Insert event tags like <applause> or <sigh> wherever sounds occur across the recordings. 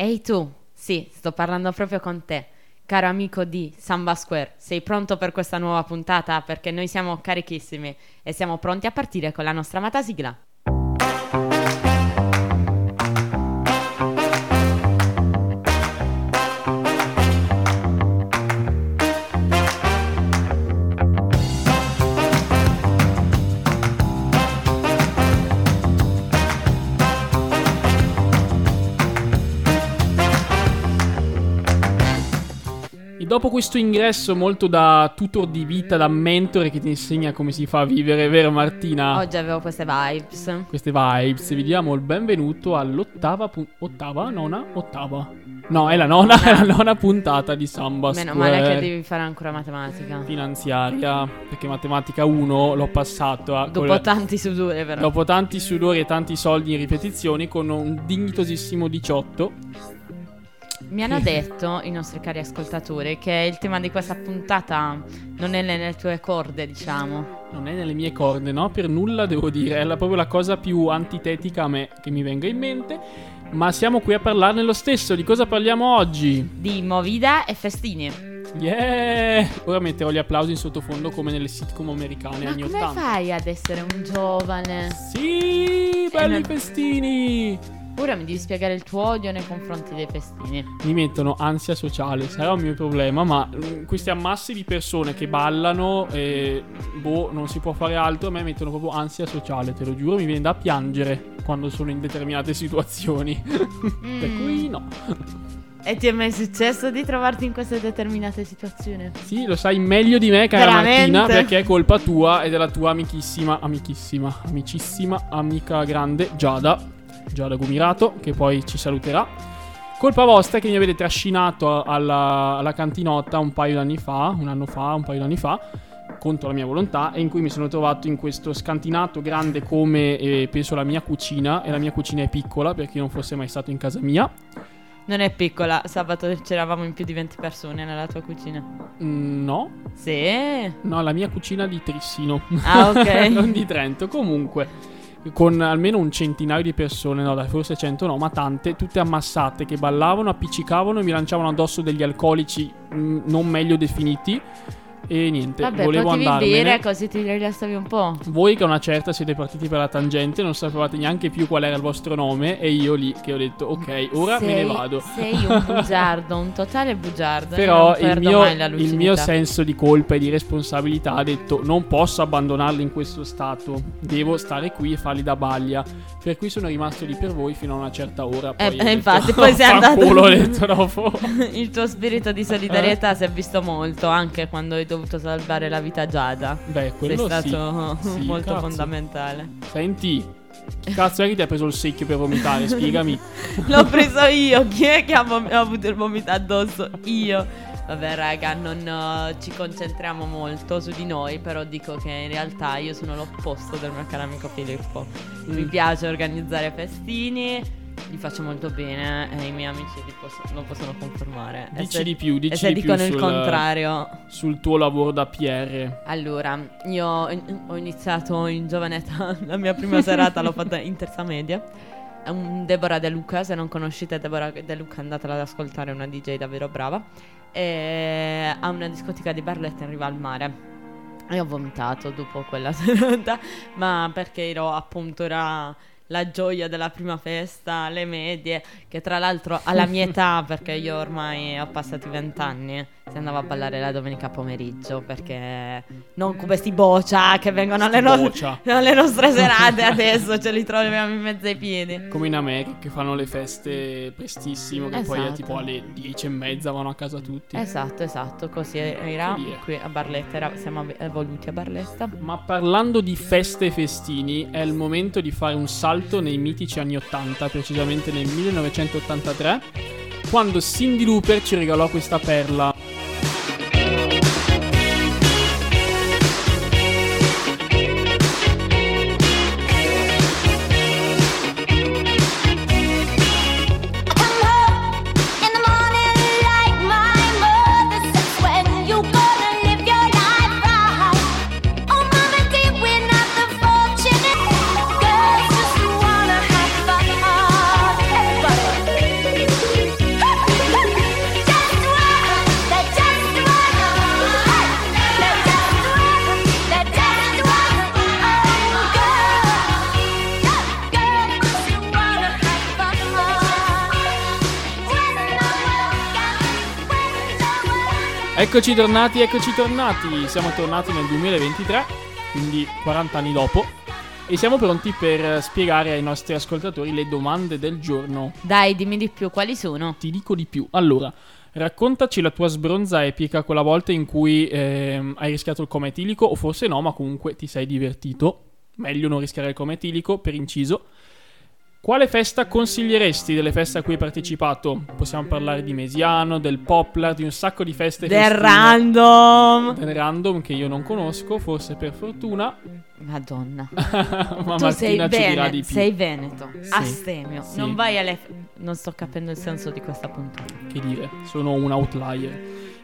Ehi tu, sì, sto parlando proprio con te. Caro amico di Samba Square, sei pronto per questa nuova puntata? Perché noi siamo carichissimi e siamo pronti a partire con la nostra amata sigla. Dopo questo ingresso molto da tutor di vita, da mentore che ti insegna come si fa a vivere, vero Martina? Oggi avevo queste vibes. Queste vibes, vi diamo il benvenuto all'ottava, pu- ottava, nona, ottava. No, è la nona, è la nona puntata di Samba Meno Square. male che devi fare ancora matematica. Finanziaria, perché matematica 1 l'ho passato a, Dopo con- tanti sudori però. dopo tanti sudori e tanti soldi in ripetizioni con un dignitosissimo 18. Mi hanno detto i nostri cari ascoltatori che il tema di questa puntata non è nelle tue corde, diciamo. Non è nelle mie corde, no? Per nulla devo dire, è la- proprio la cosa più antitetica a me che mi venga in mente. Ma siamo qui a parlarne lo stesso. Di cosa parliamo oggi? Di movida e festini. Yeah! Ora metterò gli applausi in sottofondo come nelle sitcom americane Ma anni come 80. fai ad essere un giovane? Sì, belli non- festini! Ora mi devi spiegare il tuo odio nei confronti dei festini. Mi mettono ansia sociale, sarà un mio problema, ma mm, questi ammassi di persone che ballano e boh, non si può fare altro, a me mettono proprio ansia sociale, te lo giuro, mi viene da piangere quando sono in determinate situazioni. per cui no. E ti è mai successo di trovarti in queste determinate situazioni? Sì, lo sai meglio di me, cara Veramente? Martina, perché è colpa tua e della tua amichissima, amichissima, amicissima, amica grande Giada, Giada Gumirato, che poi ci saluterà. Colpa vostra che mi avete trascinato alla, alla cantinotta un paio d'anni fa, un anno fa, un paio d'anni fa, contro la mia volontà, e in cui mi sono trovato in questo scantinato grande come eh, penso la mia cucina, e la mia cucina è piccola perché io non fosse mai stato in casa mia. Non è piccola, sabato c'eravamo in più di 20 persone nella tua cucina. Mm, no, Sì. No, la mia cucina di Trissino. Ah, ok. <laughs> non di Trento. Comunque, con almeno un centinaio di persone, no, dai, forse cento no, ma tante, tutte ammassate che ballavano, appiccicavano e mi lanciavano addosso degli alcolici mm, non meglio definiti. E niente, Vabbè, volevo andarmene. bere così ti rilassavi un po'. Voi che a una certa siete partiti per la tangente, non sapevate neanche più qual era il vostro nome, e io lì che ho detto, ok, ora me ne Sei- vado. Sei un <laughs> bugiardo, un totale bugiardo. Però il mio, il mio senso di colpa e di responsabilità ha detto non posso abbandonarli in questo stato, devo stare qui e farli da baglia. Per cui sono rimasto lì per voi fino a una certa ora. Poi Eh, ho detto, infatti, poi sei andato- <laughs> "Vaffanculo", ho detto dopo. <laughs> Il tuo spirito di solidarietà si è visto molto anche quando dovuto salvare la vita a Giada. Beh, Sei quello stato sì. Sì, <laughs> molto cazzo. fondamentale. Senti, chi cazzo è che ti ha preso il secchio per vomitare? Spiegami. <laughs> L'ho preso io. Chi è che ha, vom- ha avuto il vomito addosso? Io. Vabbè, raga, non eh, ci concentriamo molto su di noi. Però dico che in realtà io sono l'opposto del mio caro amico Filippo. Mi Mm. piace organizzare festini. Li faccio molto bene e i miei amici posso- lo possono confermare. E Dici se- di più, E dici se di più dicono il sul, contrario, sul tuo lavoro da PR. allora, io ho iniziato in giovane età, <laughs> la mia prima serata l'ho fatta in terza media. È un Deborah De Luca, se non conoscete Deborah De Luca andatela ad ascoltare, è una DJ davvero brava. E ha una discoteca di Barletta in riva al mare. E ho vomitato dopo quella <laughs> serata, ma perché ero appunto era la gioia della prima festa, le medie, che tra l'altro alla mia età, perché io ormai ho passati vent'anni, si andava a ballare la domenica pomeriggio, perché non come questi boccia che vengono alle, no- <laughs> alle nostre serate adesso, ce li troviamo in mezzo ai piedi. Come in America che fanno le feste prestissimo, che poi è Esatto. tipo alle 10 e mezza vanno a casa tutti. Esatto, esatto, così era qui a Barletta, era- siamo evoluti a Barletta. Ma parlando di feste e festini, è il momento di fare un salto nei mitici anni 80, precisamente nel 1983, quando Cindy Looper ci regalò questa perla. Eccoci tornati, eccoci tornati. Siamo tornati nel 2023, quindi 40 anni dopo. E siamo pronti per spiegare ai nostri ascoltatori le domande del giorno. Dai, dimmi di più, quali sono? Ti dico di più. Allora, raccontaci la tua sbronza epica quella volta in cui ehm, hai rischiato il coma etilico, o forse no, ma comunque ti sei divertito. Meglio non rischiare il coma etilico, per inciso. Quale festa consiglieresti delle feste a cui hai partecipato? Possiamo parlare di Mesiano, del Poplar, di un sacco di feste Del festine. random. Del random che io non conosco, forse per fortuna. Madonna. <laughs> ma tu sei Martina ci dirà bene, di più. sei veneto. Sì. Astemio. Sì. Non vai alle non sto capendo il senso di questa puntata. Che dire, sono un outlier.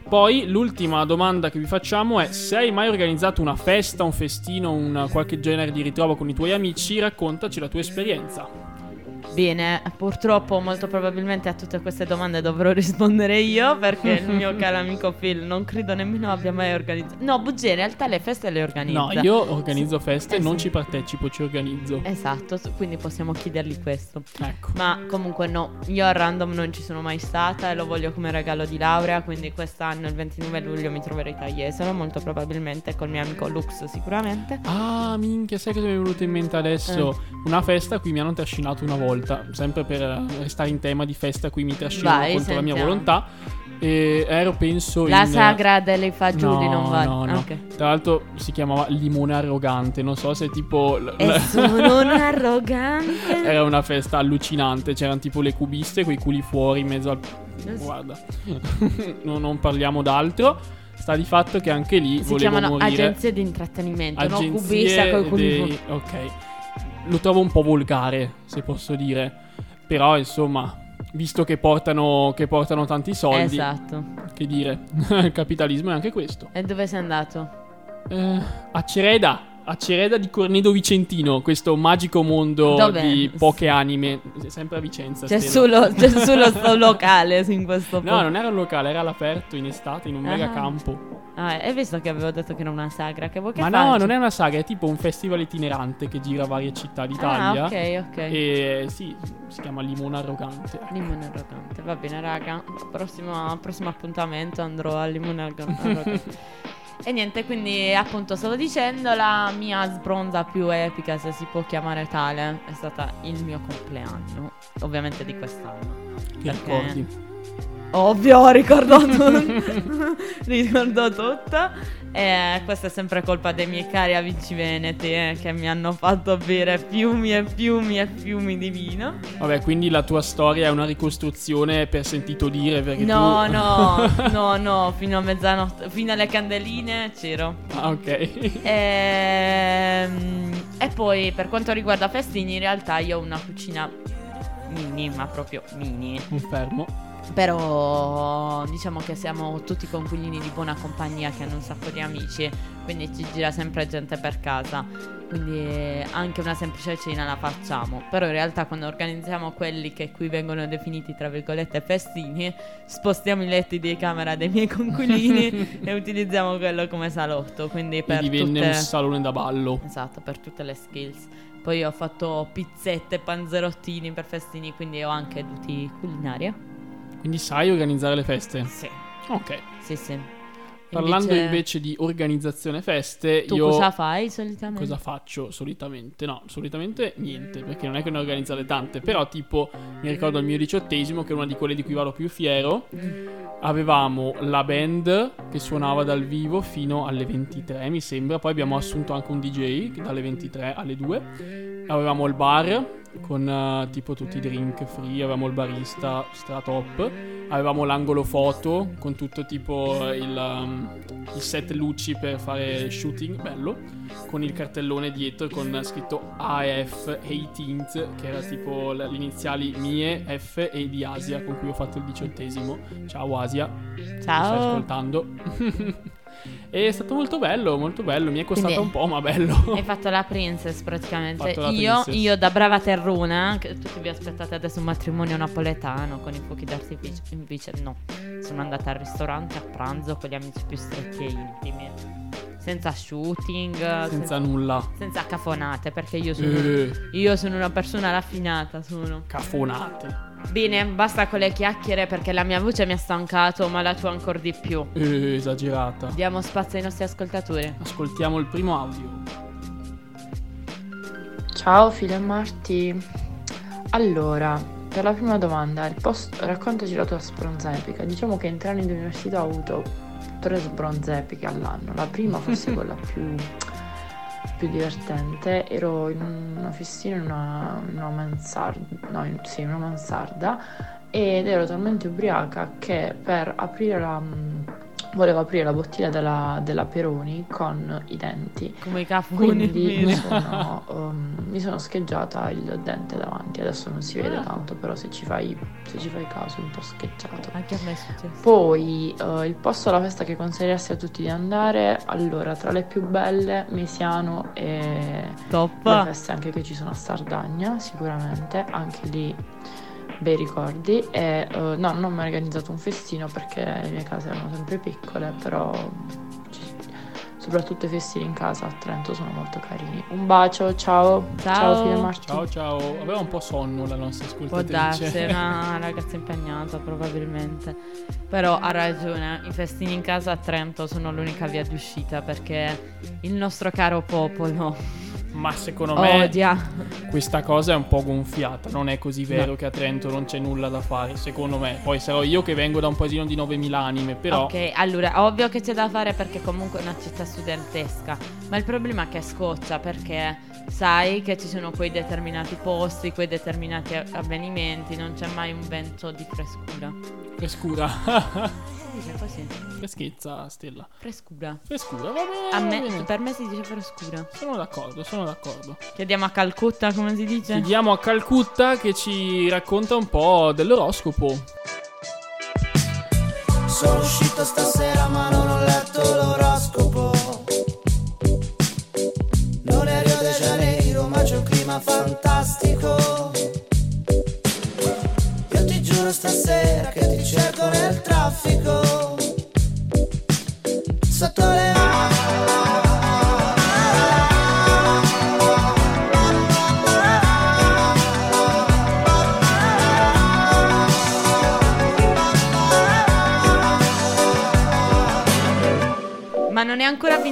Poi l'ultima domanda che vi facciamo è se hai mai organizzato una festa, un festino, un qualche genere di ritrovo con i tuoi amici, raccontaci la tua esperienza. Bene, purtroppo molto probabilmente a tutte queste domande dovrò rispondere io perché il mio <laughs> caro amico Phil non credo nemmeno abbia mai organizzato. No, Bugie in realtà le feste le organizza. No, io organizzo feste, Eh, non ci partecipo, ci organizzo. Esatto, quindi possiamo chiedergli questo. Ecco. Ma comunque no, io a random non ci sono mai stata e lo voglio come regalo di laurea, quindi quest'anno il 29 luglio mi troverò a Jesolo, molto probabilmente col mio amico Lux sicuramente. Ah, minchia, sai cosa mi è venuto in mente adesso? Eh. Una festa a cui mi hanno trascinato una volta, sempre per restare in tema di festa a cui mi trascinano Vai, contro la mia sentiamo. volontà. E ero, penso, La in... sagra delle fagioli No, non vale. no, no. Ah, ok. Tra l'altro si chiamava limone arrogante, non so se tipo... E sono un <laughs> arrogante. Era una festa allucinante, c'erano tipo le cubiste con i culi fuori in mezzo al... Guarda, <laughs> no, non parliamo d'altro. Sta di fatto che anche lì Si volevo chiamano morire. agenzie di intrattenimento, no Agenzie cubista con cui dei- Ok. Lo trovo un po' volgare, se posso dire. Però, insomma, visto che portano, che portano tanti soldi, Esatto. che dire, <laughs> il capitalismo è anche questo. E dove sei andato? Eh, a Cereda, a Cereda di Cornedo Vicentino, questo magico mondo Dov'è? di poche anime, sempre a Vicenza. C'è solo, c'è <laughs> solo sto locale in questo No, posto. non era un locale, era all'aperto in estate, in un mega Ah. campo. Ah, hai visto che avevo detto che era una sagra? Che che Ma no, faccia? non è una saga, è tipo un festival itinerante che gira varie città d'Italia. Ah, ok, ok. E sì, si chiama Limone Arrogante. Limone arrogante. Va bene, raga. Prossimo, prossimo appuntamento andrò al limone arro- arrogante. <laughs> e niente, quindi appunto stavo dicendo, la mia sbronza più epica, se si può chiamare tale, è stata il mio compleanno. Ovviamente di quest'anno. Che Perché- ricordi? Ovvio, <laughs> ricordo tutto. ricordo tutto. E questa è sempre colpa dei miei cari amici veneti eh, che mi hanno fatto bere fiumi e fiumi e fiumi di vino. Vabbè, quindi la tua storia è una ricostruzione per sentito dire perché No, tu... no, <laughs> no, no, fino a mezzanotte, fino alle candeline c'ero. ah, ok. Ehm, E, poi per quanto riguarda festini, in realtà io ho una cucina mini, ma proprio mini. Confermo. Però diciamo che siamo tutti conquiglini di buona compagnia che hanno un sacco di amici, quindi ci gira sempre gente per casa. Quindi anche una semplice cena la facciamo. Però in realtà quando organizziamo quelli che qui vengono definiti tra virgolette festini, spostiamo i letti di camera dei miei conquilini <laughs> e utilizziamo quello come salotto. Quindi E per divenne tutte... un salone da ballo. Esatto, per tutte le skills. Poi ho fatto pizzette, panzerottini per festini, quindi ho anche duty culinaria. Quindi sai organizzare le feste. Sì, Ok. sì, sì. Parlando invece di organizzazione feste, Tu io cosa fai solitamente? cosa faccio solitamente? No, solitamente niente, perché non è che ne organizzare tante, però tipo mi ricordo il mio diciottesimo, che è una di quelle di cui vado più fiero, avevamo la band che suonava dal vivo fino alle 23, mi sembra, poi abbiamo assunto anche un DJ dalle 23 alle 2, avevamo il bar con eh, tipo tutti i drink free, avevamo il barista stra top, avevamo l'angolo foto con tutto tipo il, um, il set luci per fare shooting, bello, con il cartellone dietro con scritto AF 18th, che era tipo le iniziali mie, F e di Asia con cui ho fatto il diciottesimo. Ciao Asia, mi stai Ciao. ascoltando. <laughs> e è stato molto bello, molto bello, mi è costato Quindi- un po' ma bello. Hai fatto la princess praticamente. La Io, princess. io da brava terruna, che tutti vi aspettate adesso un matrimonio napoletano con i fuochi d'artificio. Invece no, sono andata al ristorante a pranzo con gli amici più stretti e intimi. Senza shooting, senza, Senza nulla. senza cafonate, perché io sono, Eh, io sono una persona raffinata, sono. cafonate. Bene, basta con le chiacchiere perché la mia voce mi ha stancato, ma la tua ancora di più. Eh, esagerata. Diamo spazio ai nostri ascoltatori. Ascoltiamo il primo audio. Ciao Filo e Marti. Allora, per la prima domanda, il post- raccontaci la tua sbronza epica. Diciamo che in tre anni di università ho avuto tre sbronze epiche all'anno. La prima forse <laughs> quella più, più divertente. Ero in una fessina in una, una mansarda, no, in- sì, una mansarda ed ero talmente ubriaca che per aprire la... volevo aprire la bottiglia della, della Peroni con i denti. Come i cafoni. Quindi mi sono, <laughs> um, mi sono scheggiata il dente davanti, adesso non si vede tanto, però se ci fai, se ci fai caso è un po' scheggiato. Anche a me è successo. Poi eh, il posto alla festa che consiglieresti a tutti di andare, allora tra le più belle, Mesiano e le Top. feste anche che ci sono a Sardegna, sicuramente, anche lì bei ricordi. E eh, no, non ho mai organizzato un festino perché le mie case erano sempre piccole, però soprattutto i festini in casa a Trento sono molto carini. Un bacio, ciao, Ciao. Fine Marti. Ciao ciao. Aveva un po' sonno la nostra Può darsi, è ascoltatrice. una <laughs> ragazza impegnata probabilmente. Però ha ragione, i festini in casa a Trento sono l'unica via di uscita perché il nostro caro popolo Ma secondo me odia. questa cosa è un po' gonfiata. Non è così vero che a Trento non c'è nulla da fare, secondo me. Poi sarò io che vengo da un paesino di 9.000 anime, però... Ok, allora, ovvio che c'è da fare perché comunque è una città studentesca, ma il problema è che scoccia perché sai che ci sono quei determinati posti, quei determinati avvenimenti, non c'è mai un vento di frescura. Frescura. <laughs> Dice così, Freschezza, Stella. frescura. Frescura, va bene. A va me, bene. per me si dice frescura. Sono d'accordo, sono d'accordo. Chiediamo a Calcutta come si dice? Chiediamo a Calcutta che ci racconta un po' dell'oroscopo. Sono uscito stasera ma non ho letto l'oroscopo Non è Rio de Janeiro ma c'è un clima fantastico Io ti giuro stasera che ti cerco nel traffico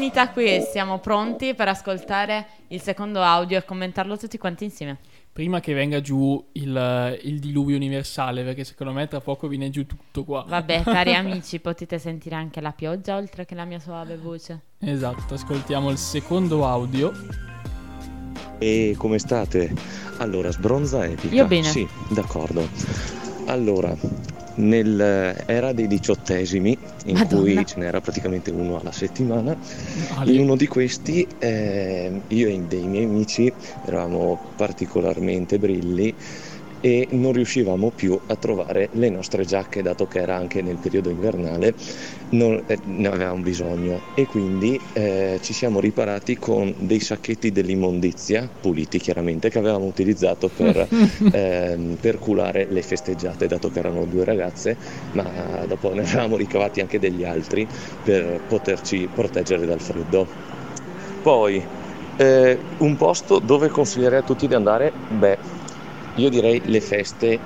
finita qui, siamo pronti per ascoltare il secondo audio e commentarlo tutti quanti insieme. Prima che venga giù il, il diluvio universale, perché secondo me tra poco viene giù tutto qua. Vabbè, cari <laughs> amici, potete sentire anche la pioggia oltre che la mia suave voce. Esatto, ascoltiamo il secondo audio. E come state? Allora, sbronza epica. Io bene. Sì, d'accordo. Allora, nell'era dei diciottesimi, in Madonna. cui ce n'era praticamente uno alla settimana, in Ali. uno di questi eh, io e dei miei amici eravamo particolarmente brilli e non riuscivamo più a trovare le nostre giacche, dato che era anche nel periodo invernale, non- eh, ne avevamo bisogno e quindi eh, ci siamo riparati con dei sacchetti dell'immondizia, puliti chiaramente, che avevamo utilizzato per, <laughs> ehm, per culare le festeggiate, dato che erano due ragazze, ma dopo ne avevamo ricavati anche degli altri per poterci proteggere dal freddo. Poi, eh, un posto dove consiglierei a tutti di andare? Beh, io direi le feste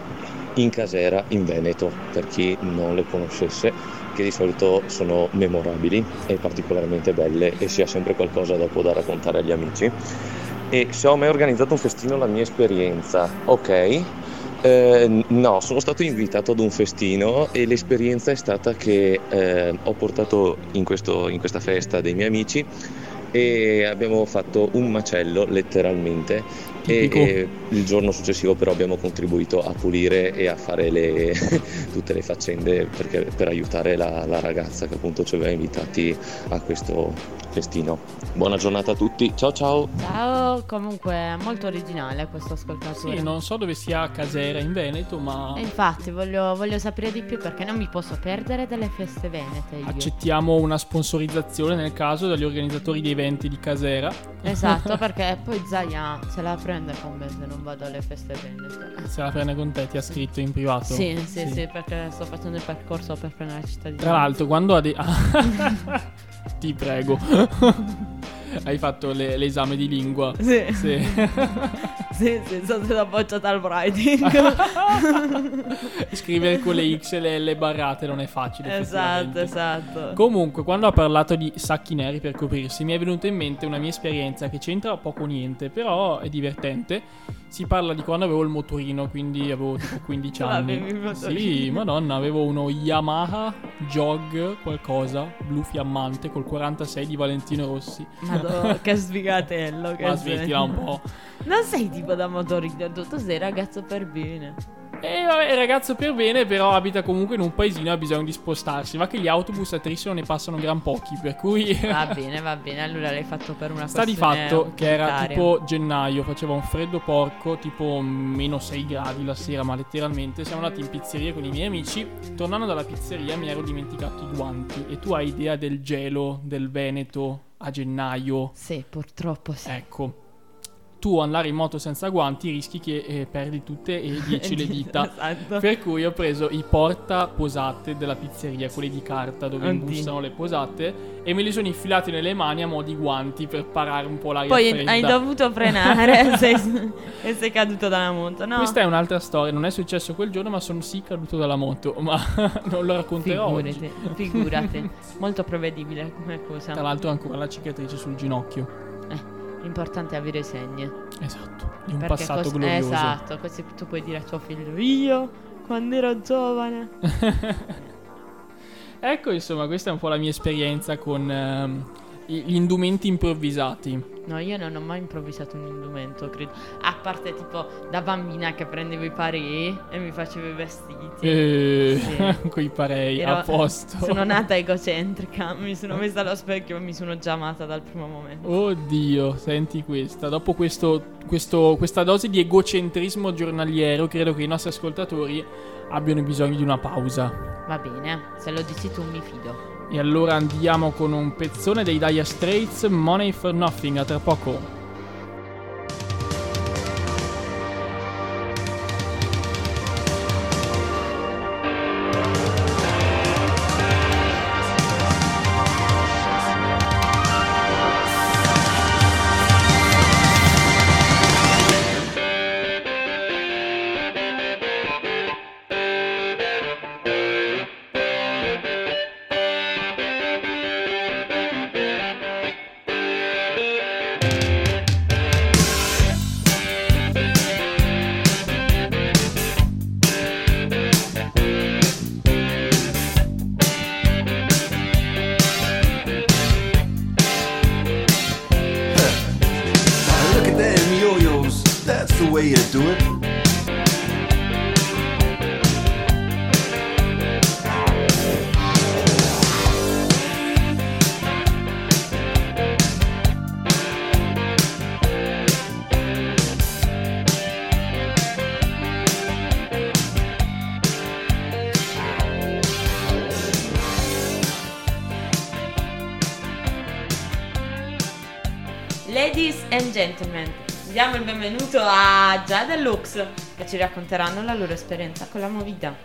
in casera in Veneto, per chi non le conoscesse, che di solito sono memorabili e particolarmente belle e si ha sempre qualcosa dopo da raccontare agli amici. E se ho mai organizzato un festino, la mia esperienza, ok. Eh, no, sono stato invitato ad un festino e l'esperienza è stata che eh, ho portato in, questo- in questa festa dei miei amici e abbiamo fatto un macello letteralmente e, e il giorno successivo però abbiamo contribuito a pulire e a fare le- <laughs> tutte le faccende perché- per aiutare la, la ragazza che appunto ci aveva invitati a questo festino. Buona giornata a tutti, ciao ciao! Ciao, comunque molto originale questo ascoltatore. Sì, non so dove sia Casera in Veneto, ma E infatti voglio, voglio sapere di più perché non mi posso perdere delle feste venete io. accettiamo una sponsorizzazione nel caso dagli organizzatori di eventi di Casera. Esatto, <laughs> perché poi Zaya se la prende con me se non vado alle feste venete. Se la prende con te, ti ha scritto in privato. Sì, sì, sì, perché sto facendo il percorso per prendere la città di Tra l'altro, quando ha de- <laughs> Ti prego. <laughs> Hai fatto le- l'esame di lingua. Sì. Sì. <laughs> Sì, sì, sono stata bocciata al writing. <laughs> Scrivere con le X e le, le barrate non è facile. esatto, esatto. Comunque, quando ha parlato di sacchi neri per coprirsi, mi è venuta in mente una mia esperienza che c'entra poco niente, però è divertente. Si parla di quando avevo il motorino, quindi avevo tipo 15 Tu anni. Sì, madonna, avevo uno Yamaha Jog qualcosa, blu fiammante col 46 di Valentino Rossi. Madonna, <laughs> che sfigatello che Ma smettila un po'. Non sei tipo da motorino, tu, sei ragazzo per bene. E vabbè, è ragazzo per bene, però abita comunque in un paesino e ha bisogno di spostarsi. Va che gli autobus a Trissolo ne passano gran pochi, per cui... Va <laughs> bene, va bene, allora l'hai fatto per una Sta di fatto che era tipo gennaio, faceva un freddo porco, tipo meno 6 gradi la sera, ma letteralmente siamo andati in pizzeria con i miei amici. Tornando dalla pizzeria mi ero dimenticato i guanti. E tu hai idea del gelo del Veneto a gennaio? Sì, purtroppo sì. Ecco. Tu andare in moto senza guanti rischi che eh, perdi tutte e <laughs> 10 le dita. Esatto. Per cui ho preso i porta posate della pizzeria, quelli di carta dove Oddio. imbussano le posate, e me li sono infilati nelle mani a mo' di guanti per parare un po' l'aria Poi fredda. hai dovuto frenare <laughs> sei- e sei caduto dalla moto, no? Questa è un'altra storia, non è successo quel giorno, ma sono sì caduto dalla moto, ma <laughs> non lo racconterò oggi. Figurati, figurati. Molto prevedibile come cosa. Tra l'altro ancora la cicatrice sul ginocchio. L'importante è avere segni. Esatto, di un Perché passato cos- glorioso. Esatto, così tu puoi dire a tuo figlio, io quando ero giovane. <laughs> Ecco, insomma, questa è un po' la mia esperienza con ehm, gli indumenti improvvisati. No, io non ho mai improvvisato un indumento, credo. A parte tipo da bambina che prendevo i pari e mi facevo i vestiti. E... Sì. <laughs> Coi parei, Ero- a posto. Sono <laughs> nata egocentrica, mi sono messa allo specchio e mi sono già amata dal primo momento. Oddio, senti questa. Dopo questo, questo- questa dose di egocentrismo giornaliero, credo che i nostri ascoltatori abbiano bisogno di una pausa. Va bene, se lo dici tu mi fido. E allora andiamo con un pezzone dei Dire Straits, Money for Nothing, a tra poco. Gentlemen, diamo il benvenuto a Giada e Lux che ci racconteranno la loro esperienza con la movida.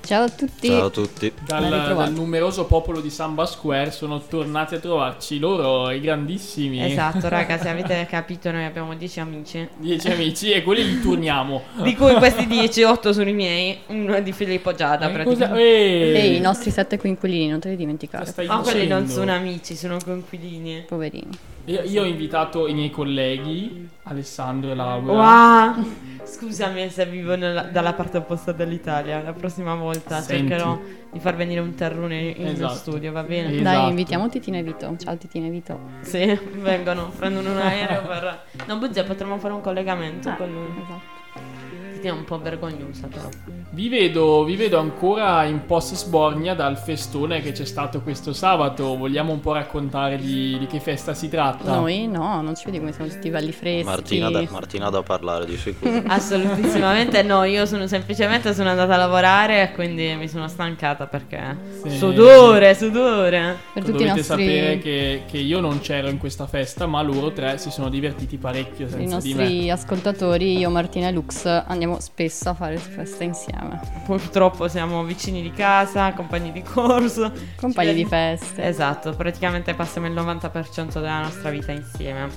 Ciao a tutti. Ciao a tutti. Dal, dal numeroso popolo di Samba Square sono tornati a trovarci loro, i grandissimi. Esatto, <laughs> raga, se avete capito, noi abbiamo 10 amici. Dieci amici e quelli li turniamo. <laughs> Di cui questi 10, 8 sono i miei, uno è di Filippo Giada. Eh, praticamente. eh, E i nostri sette coinquilini, non te li dimenticare. cosa stai Ma quelli non sono amici, sono conquilini. Poverini. Io, io ho invitato i miei colleghi, Alessandro e Laura. Wow. <laughs> Scusami se vivo nella- dalla parte opposta dell'Italia. La prossima volta Senti. cercherò di far venire un terrone in Esatto. studio, va bene? Esatto. Dai, invitiamo Titina e Vito. Ciao Titina e Vito. Sì, vengono, prendono un aereo per... No, Buzia, potremmo fare un collegamento con lui. Esatto. È un po' vergognosa però. Vi vedo, vi vedo ancora in post sbornia dal festone che c'è stato questo sabato. Vogliamo un po' raccontare di, di che festa si tratta? Noi no, non ci vedi come siamo tutti belli freschi. Martina da, Martina da parlare di sicuro. <laughs> Assolutissimamente no, io sono semplicemente sono andata a lavorare e quindi mi sono stancata perché... Sì. Sudore, sudore. Per tutti i Dovete nostri, sapere che, che io non c'ero in questa festa, ma loro tre si sono divertiti parecchio i senza di me. nostri ascoltatori, io, Martina e Lux, andiamo andiamo spesso a fare festa insieme. Purtroppo siamo vicini di casa, compagni di corso. Compagni Cioè, di feste. Esatto, praticamente passiamo il 90% della nostra vita insieme.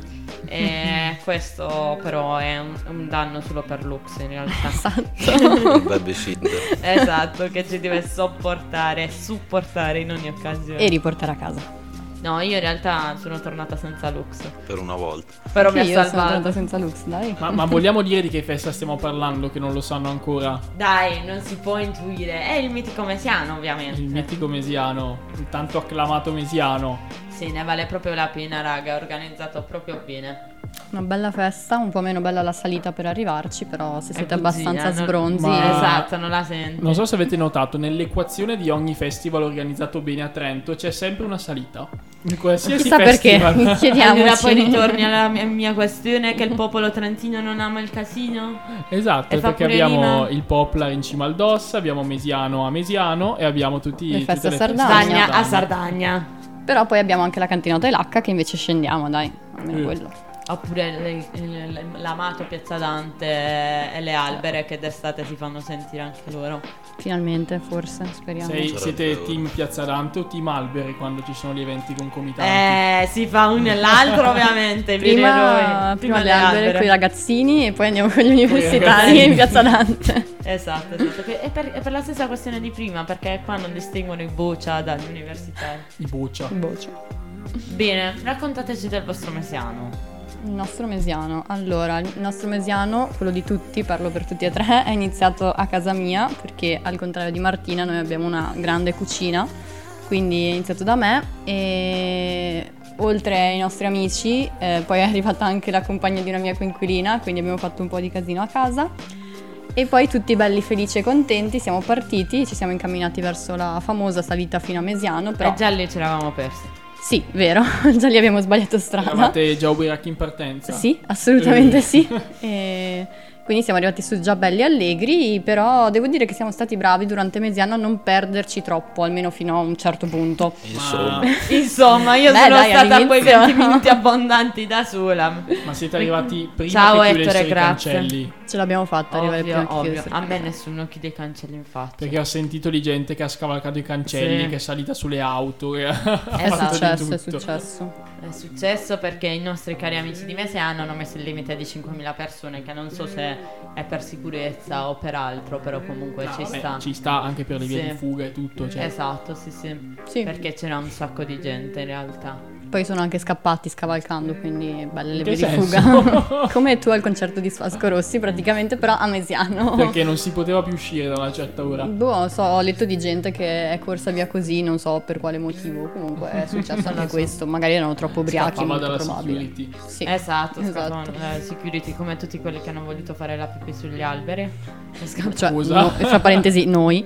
E <laughs> questo però è un, un danno solo per Lux in realtà. Esatto. <laughs> Babysitter. esatto, che ci deve sopportare e supportare in ogni occasione. e riportare a casa. No, io in realtà sono tornata senza Lux. Per una volta. Però Anche mi ha sono tornata salvato. senza Lux, dai. Ma, ma vogliamo dire di che festa stiamo parlando che non lo sanno ancora? Dai, non si può intuire. È il mitico mesiano, ovviamente. Il mitico mesiano, il tanto acclamato mesiano. Sì, ne vale proprio la pena, raga. È organizzato proprio bene. Una bella festa, un po' meno bella la salita per arrivarci, però se siete È bugia, abbastanza non- sbronzi... Ma- Esatto, non la senti. Non so se avete notato, nell'equazione di ogni festival organizzato bene a Trento c'è sempre una salita. In qualsiasi Chissà perché, festival. chiediamoci. Allora poi ritorni alla mia, mia questione che il popolo trentino non ama il casino. Esatto, perché abbiamo rima. il Poplar in cima al Dossa, abbiamo Mesiano a Mesiano e abbiamo tutti Le feste a Sardagna. a Sardagna. Però poi abbiamo anche la cantinota e l'H che invece scendiamo, dai. Almeno Eh. quello. Oppure le- le- le- l'amato Piazza Dante e le albere che d'estate si fanno sentire anche loro. Finalmente, forse, speriamo. Sei- siete team Piazza Dante o team Alberi quando ci sono gli eventi concomitanti? Eh, si fa uno e l'altro ovviamente. <laughs> i Prima, eroi. prima le albere con i ragazzini e poi andiamo con gli universitari in Piazza Dante. Esatto, esatto. È per, è per la stessa questione di prima, perché qua non distinguono i boccia dagli universitari. I buccia. Bene, raccontateci del vostro mesiano. Il nostro mesiano. Allora, il nostro mesiano, quello di tutti, parlo per tutti e tre, è iniziato a casa mia perché al contrario di Martina noi abbiamo una grande cucina, quindi è iniziato da me e oltre ai nostri amici eh, poi è arrivata anche la compagna di una mia coinquilina, quindi abbiamo fatto un po' di casino a casa. E poi tutti belli felici e contenti siamo partiti, ci siamo incamminati verso la famosa salita fino a Mesiano, però E già lì ce l'avamo persi. Sì, vero, <laughs> già lì abbiamo sbagliato strada. Eravate già ubriachi in partenza? Sì, assolutamente sì. E quindi siamo arrivati su già belli allegri, però devo dire che siamo stati bravi durante Mesiano a non perderci troppo, almeno fino a un certo punto. Insomma. <laughs> Insomma, io Beh, sono dai, stata a quei all'inizio. 20 minuti <laughs> abbondanti da sola. Ma siete arrivati prima Ciao, che Ettore, i grazie. cancelli? Ce l'abbiamo fatta arrivare Ovvio, prima che ovvio. A me nessuno chiude i cancelli in faccia. Perché ho sentito di gente che ha scavalcato i cancelli, Sì. che è salita sulle auto, che ha È <laughs> fatto di successo, è successo. È successo perché i nostri cari amici di Mesiano hanno messo il limite di 5.000 persone, che non so se è per sicurezza o per altro, però comunque No, ci vabbè, sta. ci sta anche per le vie Sì. di fuga e tutto. Cioè. Esatto, sì, sì, Sì. Perché c'era un sacco di gente in realtà. Poi sono anche scappati scavalcando, quindi belle le vie di fuga. <laughs> Come tu al concerto di Fasco Rossi, praticamente, però a Mesiano. Perché non si poteva più uscire da una certa ora. Boh, so, ho letto di gente che è corsa via così, non so per quale motivo. Comunque è successo anche questo. Magari erano troppo ubriachi, Scappava molto dalla probabile. security. Sì. Esatto, esatto. la security come tutti quelli che hanno voluto fare la pipì sugli alberi. Cioè, Scusa. no, fra parentesi, noi.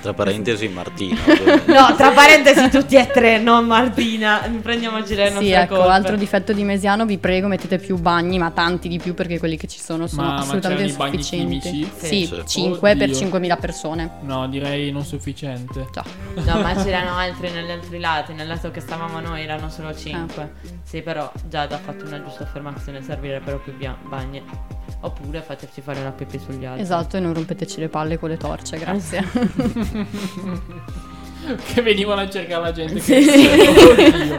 Tra parentesi Martina. <laughs> No, tra parentesi tutti e tre, non Martina. Prendiamoci le nostre Sì, ecco, colpe. altro difetto di Mesiano, vi prego, mettete più bagni, ma tanti di più perché quelli che ci sono sono Ma- ma assolutamente bagni insufficienti. Sì, Sì. 5 per Oddio. 5.000 persone. No, direi non sufficiente. Già. No, ma c'erano altri negli altri lati. Nel lato che stavamo noi erano solo 5. Sì, però Giada ha fatto una giusta affermazione: servirebbero più bia- bagni. Oppure fateci fare la pipì sugli altri. Esatto, e non rompeteci le palle con le torce, grazie. <laughs> <laughs> che venivano a cercare la gente. Sì. Che...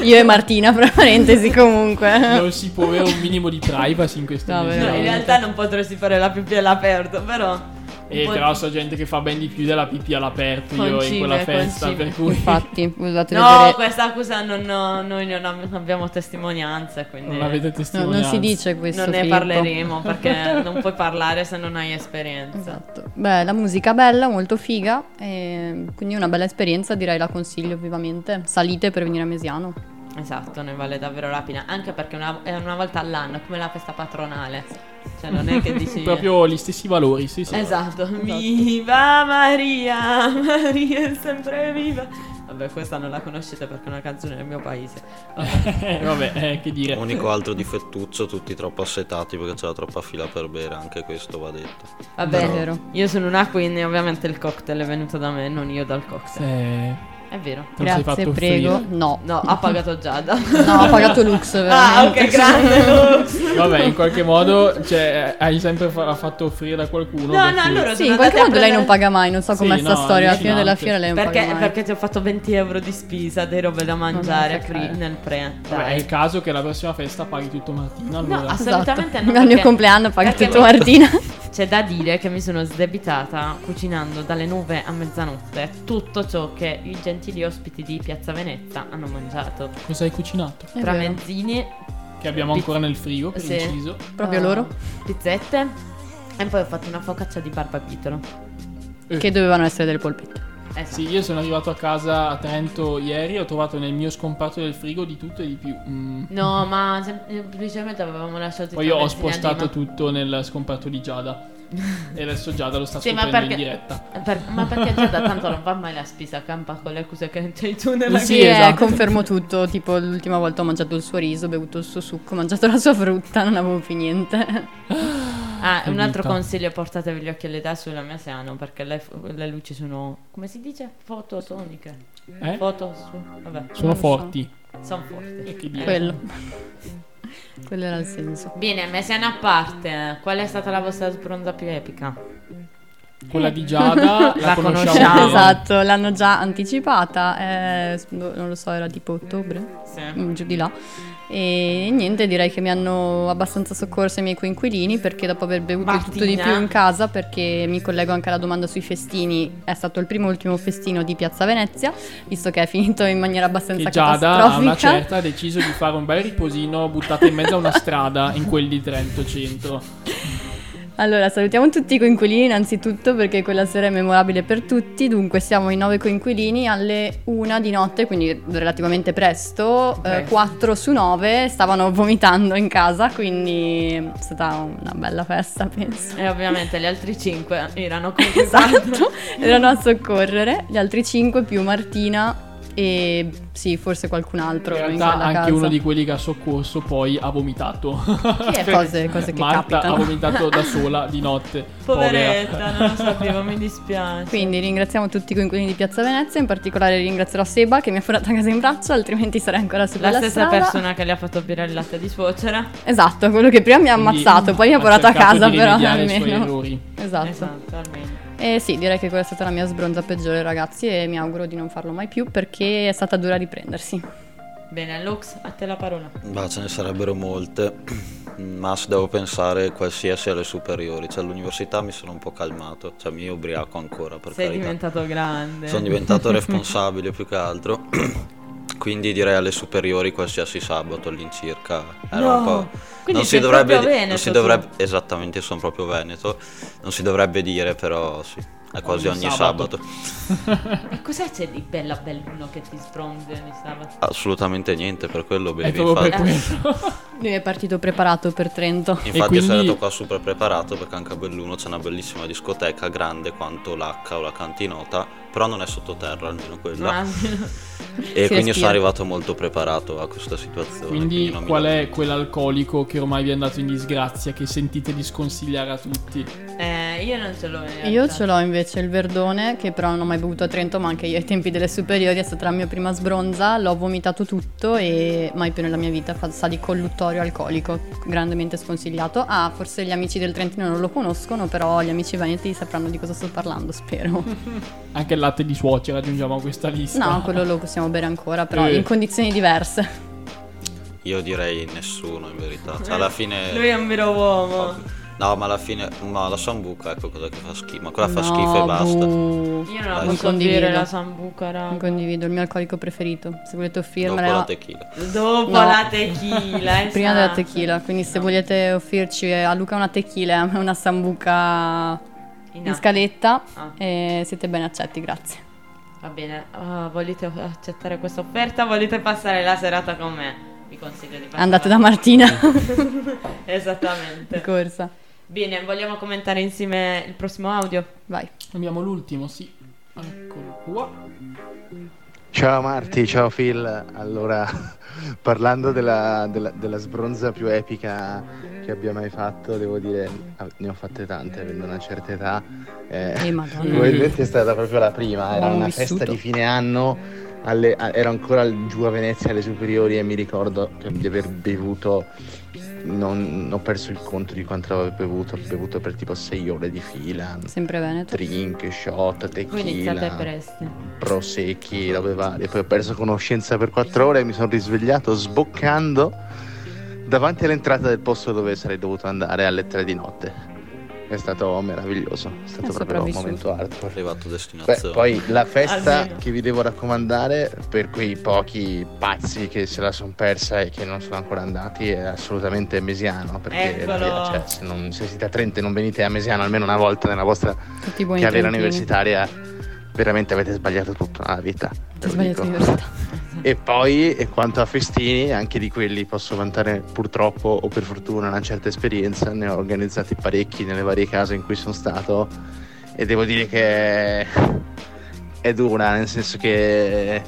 <laughs> Io e Martina, fra parentesi, comunque. non si può avere un minimo di privacy in questo No. No, in realtà non potresti fare la pipì all'aperto, però. E un po' però di- so gente che fa ben di più della pipì all'aperto Con io in quella festa, cime. per cui Infatti, <laughs> scusate No, vedere. questa accusa non, no, noi non ab- abbiamo testimonianze, quindi non avete No, testimonianza. non si dice questo. non ne Filippo. parleremo perché <laughs> non puoi parlare se non hai esperienza. Esatto. Beh, la musica bella, molto figa, e quindi una bella esperienza, direi la consiglio vivamente. Salite per venire a Mesiano. Esatto, ne vale davvero la pena, anche perché una- è una volta all'anno, è come la festa patronale. Cioè non è che <laughs> dici Proprio gli stessi valori, sì, sì. Esatto, viva Maria, <laughs> Maria è sempre viva. Vabbè, questa non la conoscete perché è una canzone del mio paese. Eh, <laughs> Vabbè, eh, che dire. Unico altro difettuccio, tutti troppo assetati perché c'era troppa fila per bere, anche questo va detto. Vabbè, È vero. io sono una queen e ovviamente il cocktail è venuto da me, non io dal cocktail. Eh, È vero. Sei Grazie, fatto prego. No. No, ha pagato Giada. No, ho pagato Lux, <laughs> Ah, veramente. ok, grande <laughs> Lux. Vabbè, in qualche modo cioè, hai sempre fa- fatto offrire da qualcuno. No, no, allora Sì, in qualche a modo lei non paga mai, non so Sì, com'è sta no, storia. Alla fine della fiera lei non Perché, paga mai. perché ti ho fatto 20 euro di spesa, dei robe da mangiare cagare. nel pre. Vabbè, è il caso che la prossima festa paghi tutto Martina. No, Allora. assolutamente no. Al mio compleanno paga perché tutto Martina. <laughs> C'è da dire che mi sono sdebitata cucinando dalle 9 a mezzanotte tutto ciò che i gentili ospiti di Piazza Venezia hanno mangiato. Cosa hai cucinato? È Tra vero. mezzini, Che abbiamo ancora nel frigo, per Sì. inciso. Proprio eh, loro? pizzette e poi ho fatto una focaccia di barbapitolo. Che dovevano essere delle polpette. Esatto. Sì, io sono arrivato a casa a Trento ieri e ho trovato nel mio scomparto del frigo di tutto e di più. Mm. No, ma sem- semplicemente avevamo lasciato i Poi io ho spostato tutto nel scomparto di Giada. E adesso Giada lo sta Sì, scoprendo perché, in diretta. per- ma perché già da tanto non va mai la spesa campa con le cose che c'hai tu nella Sì, Sì, vita. esatto. confermo tutto. Tipo, l'ultima volta ho mangiato il suo riso, ho bevuto il suo succo, ho mangiato la sua frutta, non avevo più niente. Ah, Che un altro vita. consiglio, portatevi gli occhiali da sulla mia Seano perché le, le luci sono, come si dice? Fotosoniche. Eh? Foto su, vabbè, Sono lo so. forti. sono forti. E che dire. Quello. Quello era il senso. Bene, Messiano a parte, qual è stata la vostra sbronza più epica? Quella di Giada la, La conosciamo. esatto, l'hanno già anticipata. eh, non lo so, era tipo ottobre, Sì. mm, giù di là. E niente, direi che mi hanno abbastanza soccorso i miei coinquilini perché dopo aver bevuto di tutto di Martina. più in casa, perché mi collego anche alla domanda sui festini, è stato il primo e ultimo festino di Piazza Venezia, visto che è finito in maniera abbastanza Che Giada a catastrofica. una certa ha deciso di fare un bel riposino buttato in mezzo a una strada in quel di Trento Centro. <laughs> Allora, salutiamo tutti i coinquilini innanzitutto perché quella sera è memorabile per tutti. Dunque, siamo in nove coinquilini alle una di notte, quindi relativamente presto. eh, Presto. Quattro su nove stavano vomitando in casa, quindi è stata una bella festa, penso. E ovviamente gli altri cinque erano <laughs> come Esatto, erano a soccorrere. Gli altri cinque più Martina e sì, forse qualcun altro In in, realtà quella anche casa. uno di quelli che ha soccorso poi ha vomitato. È Cose, cose che Marta ha capitano. vomitato da <laughs> sola di notte. Poveretta, Povera. non lo sapevo, mi dispiace. Quindi ringraziamo tutti i coinquilini di Piazza Venezia, in particolare ringrazierò Seba che mi ha portato a casa in braccio, altrimenti sarei ancora su La quella stessa strada. persona che le ha fatto bere il latte di suocera. Esatto, quello che prima mi ha Quindi ammazzato, poi mi ha portato a casa di però almeno. errori. Esatto. Esatto, almeno. E sì, direi che quella è stata la mia sbronza peggiore ragazzi e mi auguro di non farlo mai più perché è stata dura riprendersi. Bene, Lux, a te la parola. Ma ce ne sarebbero molte, ma se devo pensare qualsiasi alle superiori, cioè all'università mi sono un po' calmato, cioè mi ubriaco ancora per Sei carità. diventato grande. Sono diventato <laughs> responsabile più che altro. Quindi direi alle superiori qualsiasi sabato all'incirca. Era No, un po'... quindi non si dovrebbe di- veneto non si tu. dovrebbe esattamente, sono proprio veneto. Non si dovrebbe dire, però sì. È quasi Ogni ogni sabato. sabato. <laughs> E cos'è c'è di bella belluno che ti sbronzi ogni sabato? Assolutamente niente, per quello È bevi. <laughs> Lui è partito preparato per Trento. infatti quindi- sono andato qua super preparato perché anche a Belluno c'è una bellissima discoteca grande quanto l'H o la cantinota, però non è sottoterra almeno quella. Ma- <laughs> E Si quindi respira. sono arrivato molto preparato a questa situazione. Quindi mi qual è quell'alcolico che ormai vi è andato in disgrazia che sentite di sconsigliare a tutti? eh, io non ce l'ho. Io ce l'ho invece il verdone, che però non ho mai bevuto a Trento, ma anche io ai tempi delle superiori è stata la mia prima sbronza, l'ho vomitato tutto e mai più nella mia vita sa di colluttorio alcolico, grandemente sconsigliato. Ah, forse gli amici del Trentino non lo conoscono, però gli amici veneti sapranno di cosa sto parlando, spero. <laughs> Anche il latte di suocera aggiungiamo a questa lista. No, quello lo possiamo bere ancora, però Eh. in condizioni diverse. Io direi nessuno in verità. Cioè, alla fine. Lui è un vero uomo. No, ma alla fine. Ma la sambuca, ecco cosa che fa schifo. Ma quella fa No, schifo e basta. buh. Io non la posso Condivido. la sambuca, raga. Non condivido, il mio alcolico preferito. Se volete Dopo offrirmela... la tequila. Dopo No. la tequila, <laughs> Prima della esatto. tequila, quindi se volete offrirci a Luca una tequila e a me una sambuca In in scaletta, Ah. eh, siete ben accetti, grazie. Va bene, ah, volete accettare questa offerta? Volete passare la serata con me? Vi consiglio di passare. Andate da Martina. <laughs> <laughs> Esattamente. Corsa. Bene, vogliamo commentare insieme il prossimo audio? Vai. Abbiamo l'ultimo, sì. Eccolo qua. Ciao Marti, ciao Phil. Allora, <laughs> parlando della, della- della sbronza più epica che abbia mai fatto, devo dire, ah, ne ho fatte tante, avendo una certa età. Eh, Eh, madonna. probabilmente è stata proprio la prima, era una vissuto. festa di fine anno, alle- a- ero ancora giù a Venezia alle superiori e mi ricordo che- di aver bevuto, non ho perso il conto di quanto avevo bevuto, ho bevuto per tipo 6 ore di fila, Sempre Veneto. drink, shot, tequila prosecchi, robe varie. Poi ho perso conoscenza per quattro ore e mi sono risvegliato sboccando davanti all'entrata del posto dove sarei dovuto andare alle tre di notte. È stato meraviglioso, è stato È proprio un momento hardcore. Arrivato a Beh, destinazione. poi la festa Almeno. che vi devo raccomandare per quei pochi pazzi che se la sono persa e che non sono ancora andati è assolutamente Mesiano. Perché Eccolo. cioè, se, non- se siete a Trento e non venite a Mesiano almeno una volta nella vostra carriera trentini. universitaria, veramente avete sbagliato tutta la vita. ve lo Sbagliato dico. E poi, e quanto a festini, anche di quelli posso vantare purtroppo o per fortuna una certa esperienza, ne ho organizzati parecchi nelle varie case in cui sono stato. E devo dire che è dura, nel senso che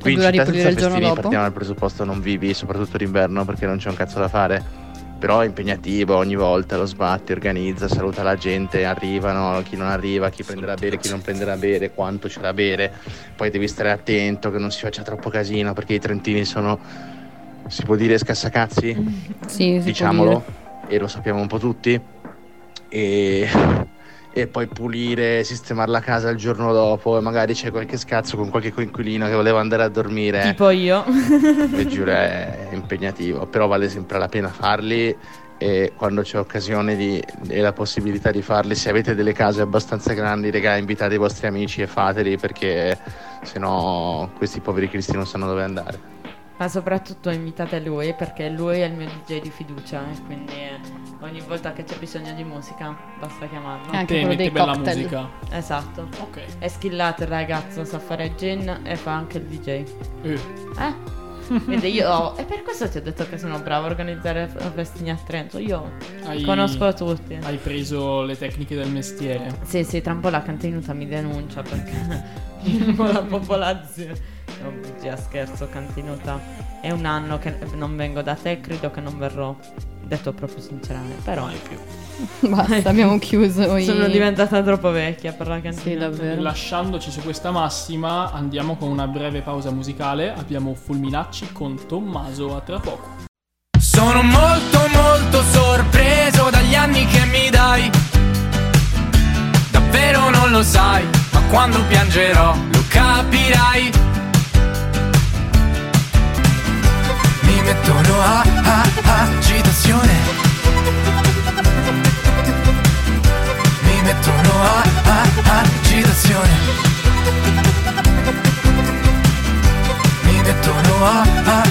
qui in città senza festini partiamo dal presupposto non vivi, soprattutto d'inverno perché non c'è un cazzo da fare. Però è impegnativo ogni volta, lo sbatti, organizza, saluta la gente, arrivano, chi non arriva, chi prenderà bere, chi non prenderà bere, quanto c'è da bere. Poi devi stare attento che non si faccia troppo casino perché i trentini sono, si può dire, scassacazzi, Sì, diciamolo, e lo sappiamo un po' tutti. E, e poi pulire, sistemare la casa il giorno dopo e magari c'è qualche scazzo con qualche coinquilino che voleva andare a dormire. Tipo io. E giuro è impegnativo, però vale sempre la pena farli e quando c'è occasione di- e la possibilità di farli, se avete delle case abbastanza grandi, regà, invitate i vostri amici e fateli perché sennò questi poveri cristi non sanno dove andare. Ma soprattutto invitate lui perché lui è il mio DJ di fiducia e quindi ogni volta che c'è bisogno di musica basta chiamarlo. Eh, anche Te quello metti dei bella cocktail. musica. Esatto. Ok. È skillato il ragazzo, sa fare gin e fa anche il DJ. Eh. Eh? <laughs> Vedi, io. E per questo ti ho detto che sono bravo a organizzare festini a Trento. Io Hai- conosco tutti. Hai preso le tecniche del mestiere. Sì, sì, tra un po' la cantinuta mi denuncia perché <laughs> la popolazione. No, bugia, scherzo, cantinuta. È un anno che non vengo da te, credo che non verrò. Detto proprio sinceramente, però Mai più. <laughs> Basta, abbiamo chiuso i... sono diventata troppo vecchia per la Sì, cantinuta. davvero. Lasciandoci su questa massima, andiamo con una breve pausa musicale. Abbiamo Fulminacci con Tommaso a tra poco. Sono molto molto sorpreso dagli anni che mi dai Davvero non lo sai, ma quando piangerò lo capirai mettono a, a, agitazione Mi mettono a, a, agitazione Mi mettono a, a,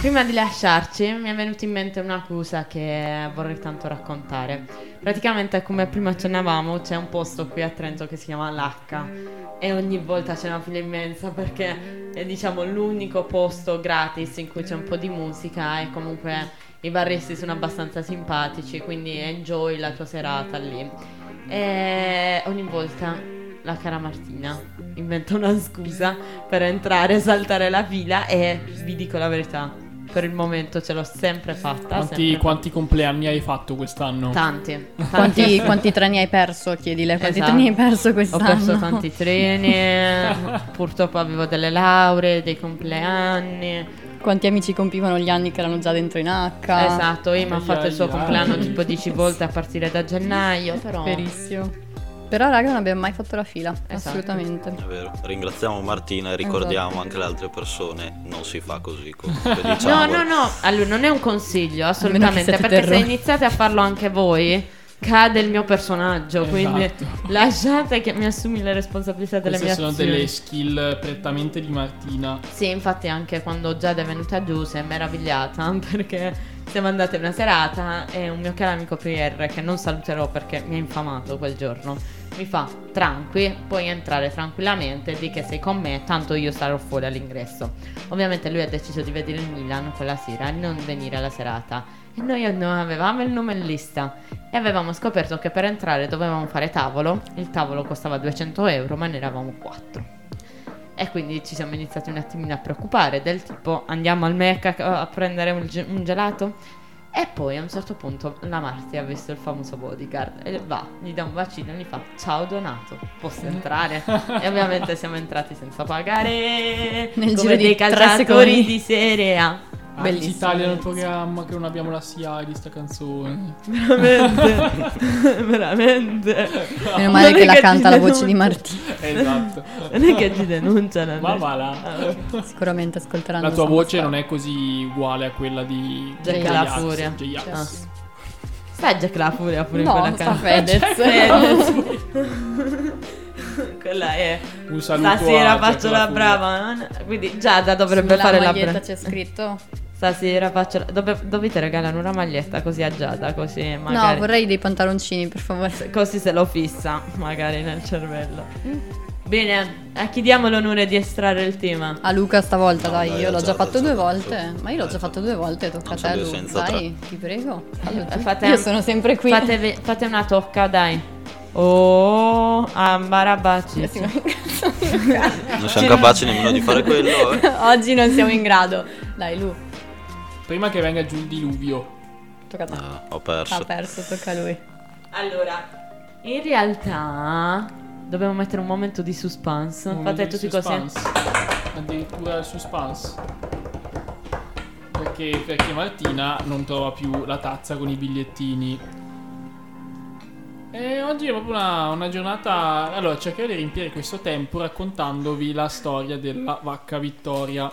prima di lasciarci mi è venuta in mente un'accusa che vorrei tanto raccontare. Praticamente, come prima accennavamo, c'è un posto qui a Trento che si chiama Lacca e ogni volta c'è una fila immensa perché è diciamo l'unico posto gratis in cui c'è un po' di musica e comunque i barristi sono abbastanza simpatici, quindi enjoy la tua serata lì. E ogni volta la cara Martina inventa una scusa per entrare, saltare la fila e vi dico la verità, per il momento ce l'ho sempre fatta. Quanti, sempre quanti compleanni hai fatto quest'anno? fatta. Tanti. Quanti, Tanti- quanti treni hai perso? Chiedile, quanti Esatto. treni hai perso Ho quest'anno? perso tanti treni, <laughs> purtroppo avevo delle lauree, dei compleanni. Quanti amici compivano gli anni che erano già dentro in H? Esatto, Ima ha fatto il suo compleanno tipo 10 volte a partire da gennaio, però... Verissimo. Però raga non abbiamo mai fatto la fila, Esatto. assolutamente. È vero. Ringraziamo Martina e ricordiamo Esatto. anche le altre persone. Non si fa così comunque, <laughs> No, diciamo. no, no, allora non è un consiglio assolutamente, perché se terrori. iniziate a farlo anche voi cade il mio personaggio, quindi Esatto. lasciate che mi assumi le responsabilità delle Queste mie sono azioni. delle skill prettamente di Martina. Sì, infatti anche quando Giada è venuta giù si è meravigliata <laughs> perché siamo andate una serata e un mio caro amico PR che non saluterò perché mi ha infamato quel giorno Mi fa, tranqui, puoi entrare tranquillamente, di che sei con me, tanto io sarò fuori all'ingresso. Ovviamente lui ha deciso di vedere il Milan quella sera e non venire alla serata. E noi non avevamo il nome in lista e avevamo scoperto che per entrare dovevamo fare tavolo. Il tavolo costava 200 euro, ma ne eravamo 4. E quindi ci siamo iniziati un attimino a preoccupare del tipo andiamo al Mecca a prendere un, ge- un gelato? E poi a un certo punto la Marti ha visto il famoso bodyguard e va, gli dà un bacino e gli fa ciao Donato, posso entrare? e ovviamente siamo entrati senza pagare Nel come giro dei calciatori di Serie A. Ah, Bellissimo. Italia nel programma che non abbiamo la SIA di sta canzone. Veramente, <laughs> veramente. Meno male Non che la ci canta la voce di. Martino. Esatto. Non è che ci denunciano. <laughs> Ma va là. Sicuramente ascolteranno. La tua voce Square. non è così uguale a quella di Jack la Furia. Ah. Stai Jack la Furia pure No, quella canzone. Fedez. <laughs> Quella è Un saluto Stasera faccio la brava. Quindi Giada dovrebbe Sulla fare la maglietta bra- c'è scritto? Stasera faccio la... dove- dovete regalare una maglietta così a Giada, così magari No, vorrei dei pantaloncini, per favore. <laughs> così se lo fissa magari nel cervello. Bene, a chi diamo l'onore di estrarre il tema? A Luca stavolta, No, dai, dai, io l'ho già fatto due volte. Ma io l'ho già fatto due volte, tocca a te, c'è Lu. senza Dai, ti prego. Fallo tu. Fate Io sono sempre qui. Fate, fate una tocca, dai. Oh, ambarabaci. Non siamo capaci nemmeno di fare quello, eh. <laughs> Oggi non siamo in grado. Dai, Lu, Prima che venga giù il diluvio. tocca a te. Ah, ho perso. Ha perso, tocca a lui. Allora, in realtà dobbiamo mettere un momento di suspense. Un Fate tutti così. Addirittura il suspense. Perché, perché Martina non trova più la tazza con i bigliettini. E oggi è proprio una, una giornata. Allora, cercherò di riempire questo tempo raccontandovi la storia della vacca Vittoria.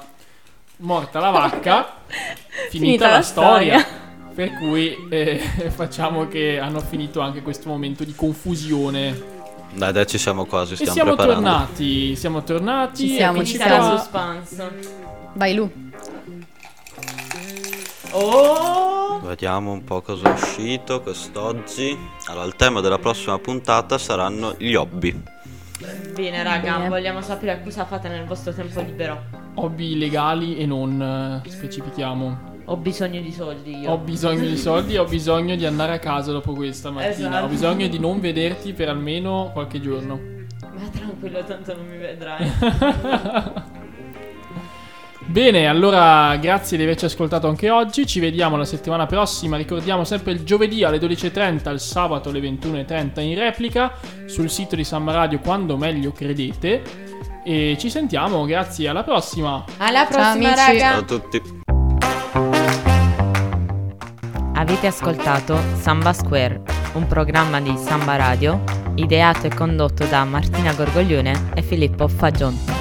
Morta la vacca, <laughs> finita, Finita la, la storia. storia. Per cui eh, <laughs> facciamo che hanno finito anche questo momento di confusione. Dai, dai, ci siamo quasi, E stiamo siamo preparando. tornati, siamo tornati. Ci siamo, ci siamo. suspense. Vai, Lu. Oh! Vediamo un po' cosa è uscito quest'oggi. Allora, il tema della prossima puntata saranno gli hobby. Bene, raga, Bene. vogliamo sapere cosa fate nel vostro tempo libero. Hobby legali e non eh, specifichiamo. Ho bisogno di soldi io. Ho bisogno di soldi e ho bisogno di andare a casa dopo questa mattina. Esatto. Ho bisogno di non vederti per almeno qualche giorno. Ma tranquillo, tanto non mi vedrai. <laughs> Bene, allora grazie di averci ascoltato anche oggi. Ci vediamo la settimana prossima. Ricordiamo sempre il giovedì alle 12.30, il sabato alle 21.30 in replica sul sito di Samba Radio quando meglio credete. E ci sentiamo, grazie, alla prossima. Alla prossima, amici. Ciao raga. a tutti. Avete ascoltato Samba Square, un programma di Samba Radio ideato e condotto da Martina Gorgoglione e Filippo Fagion.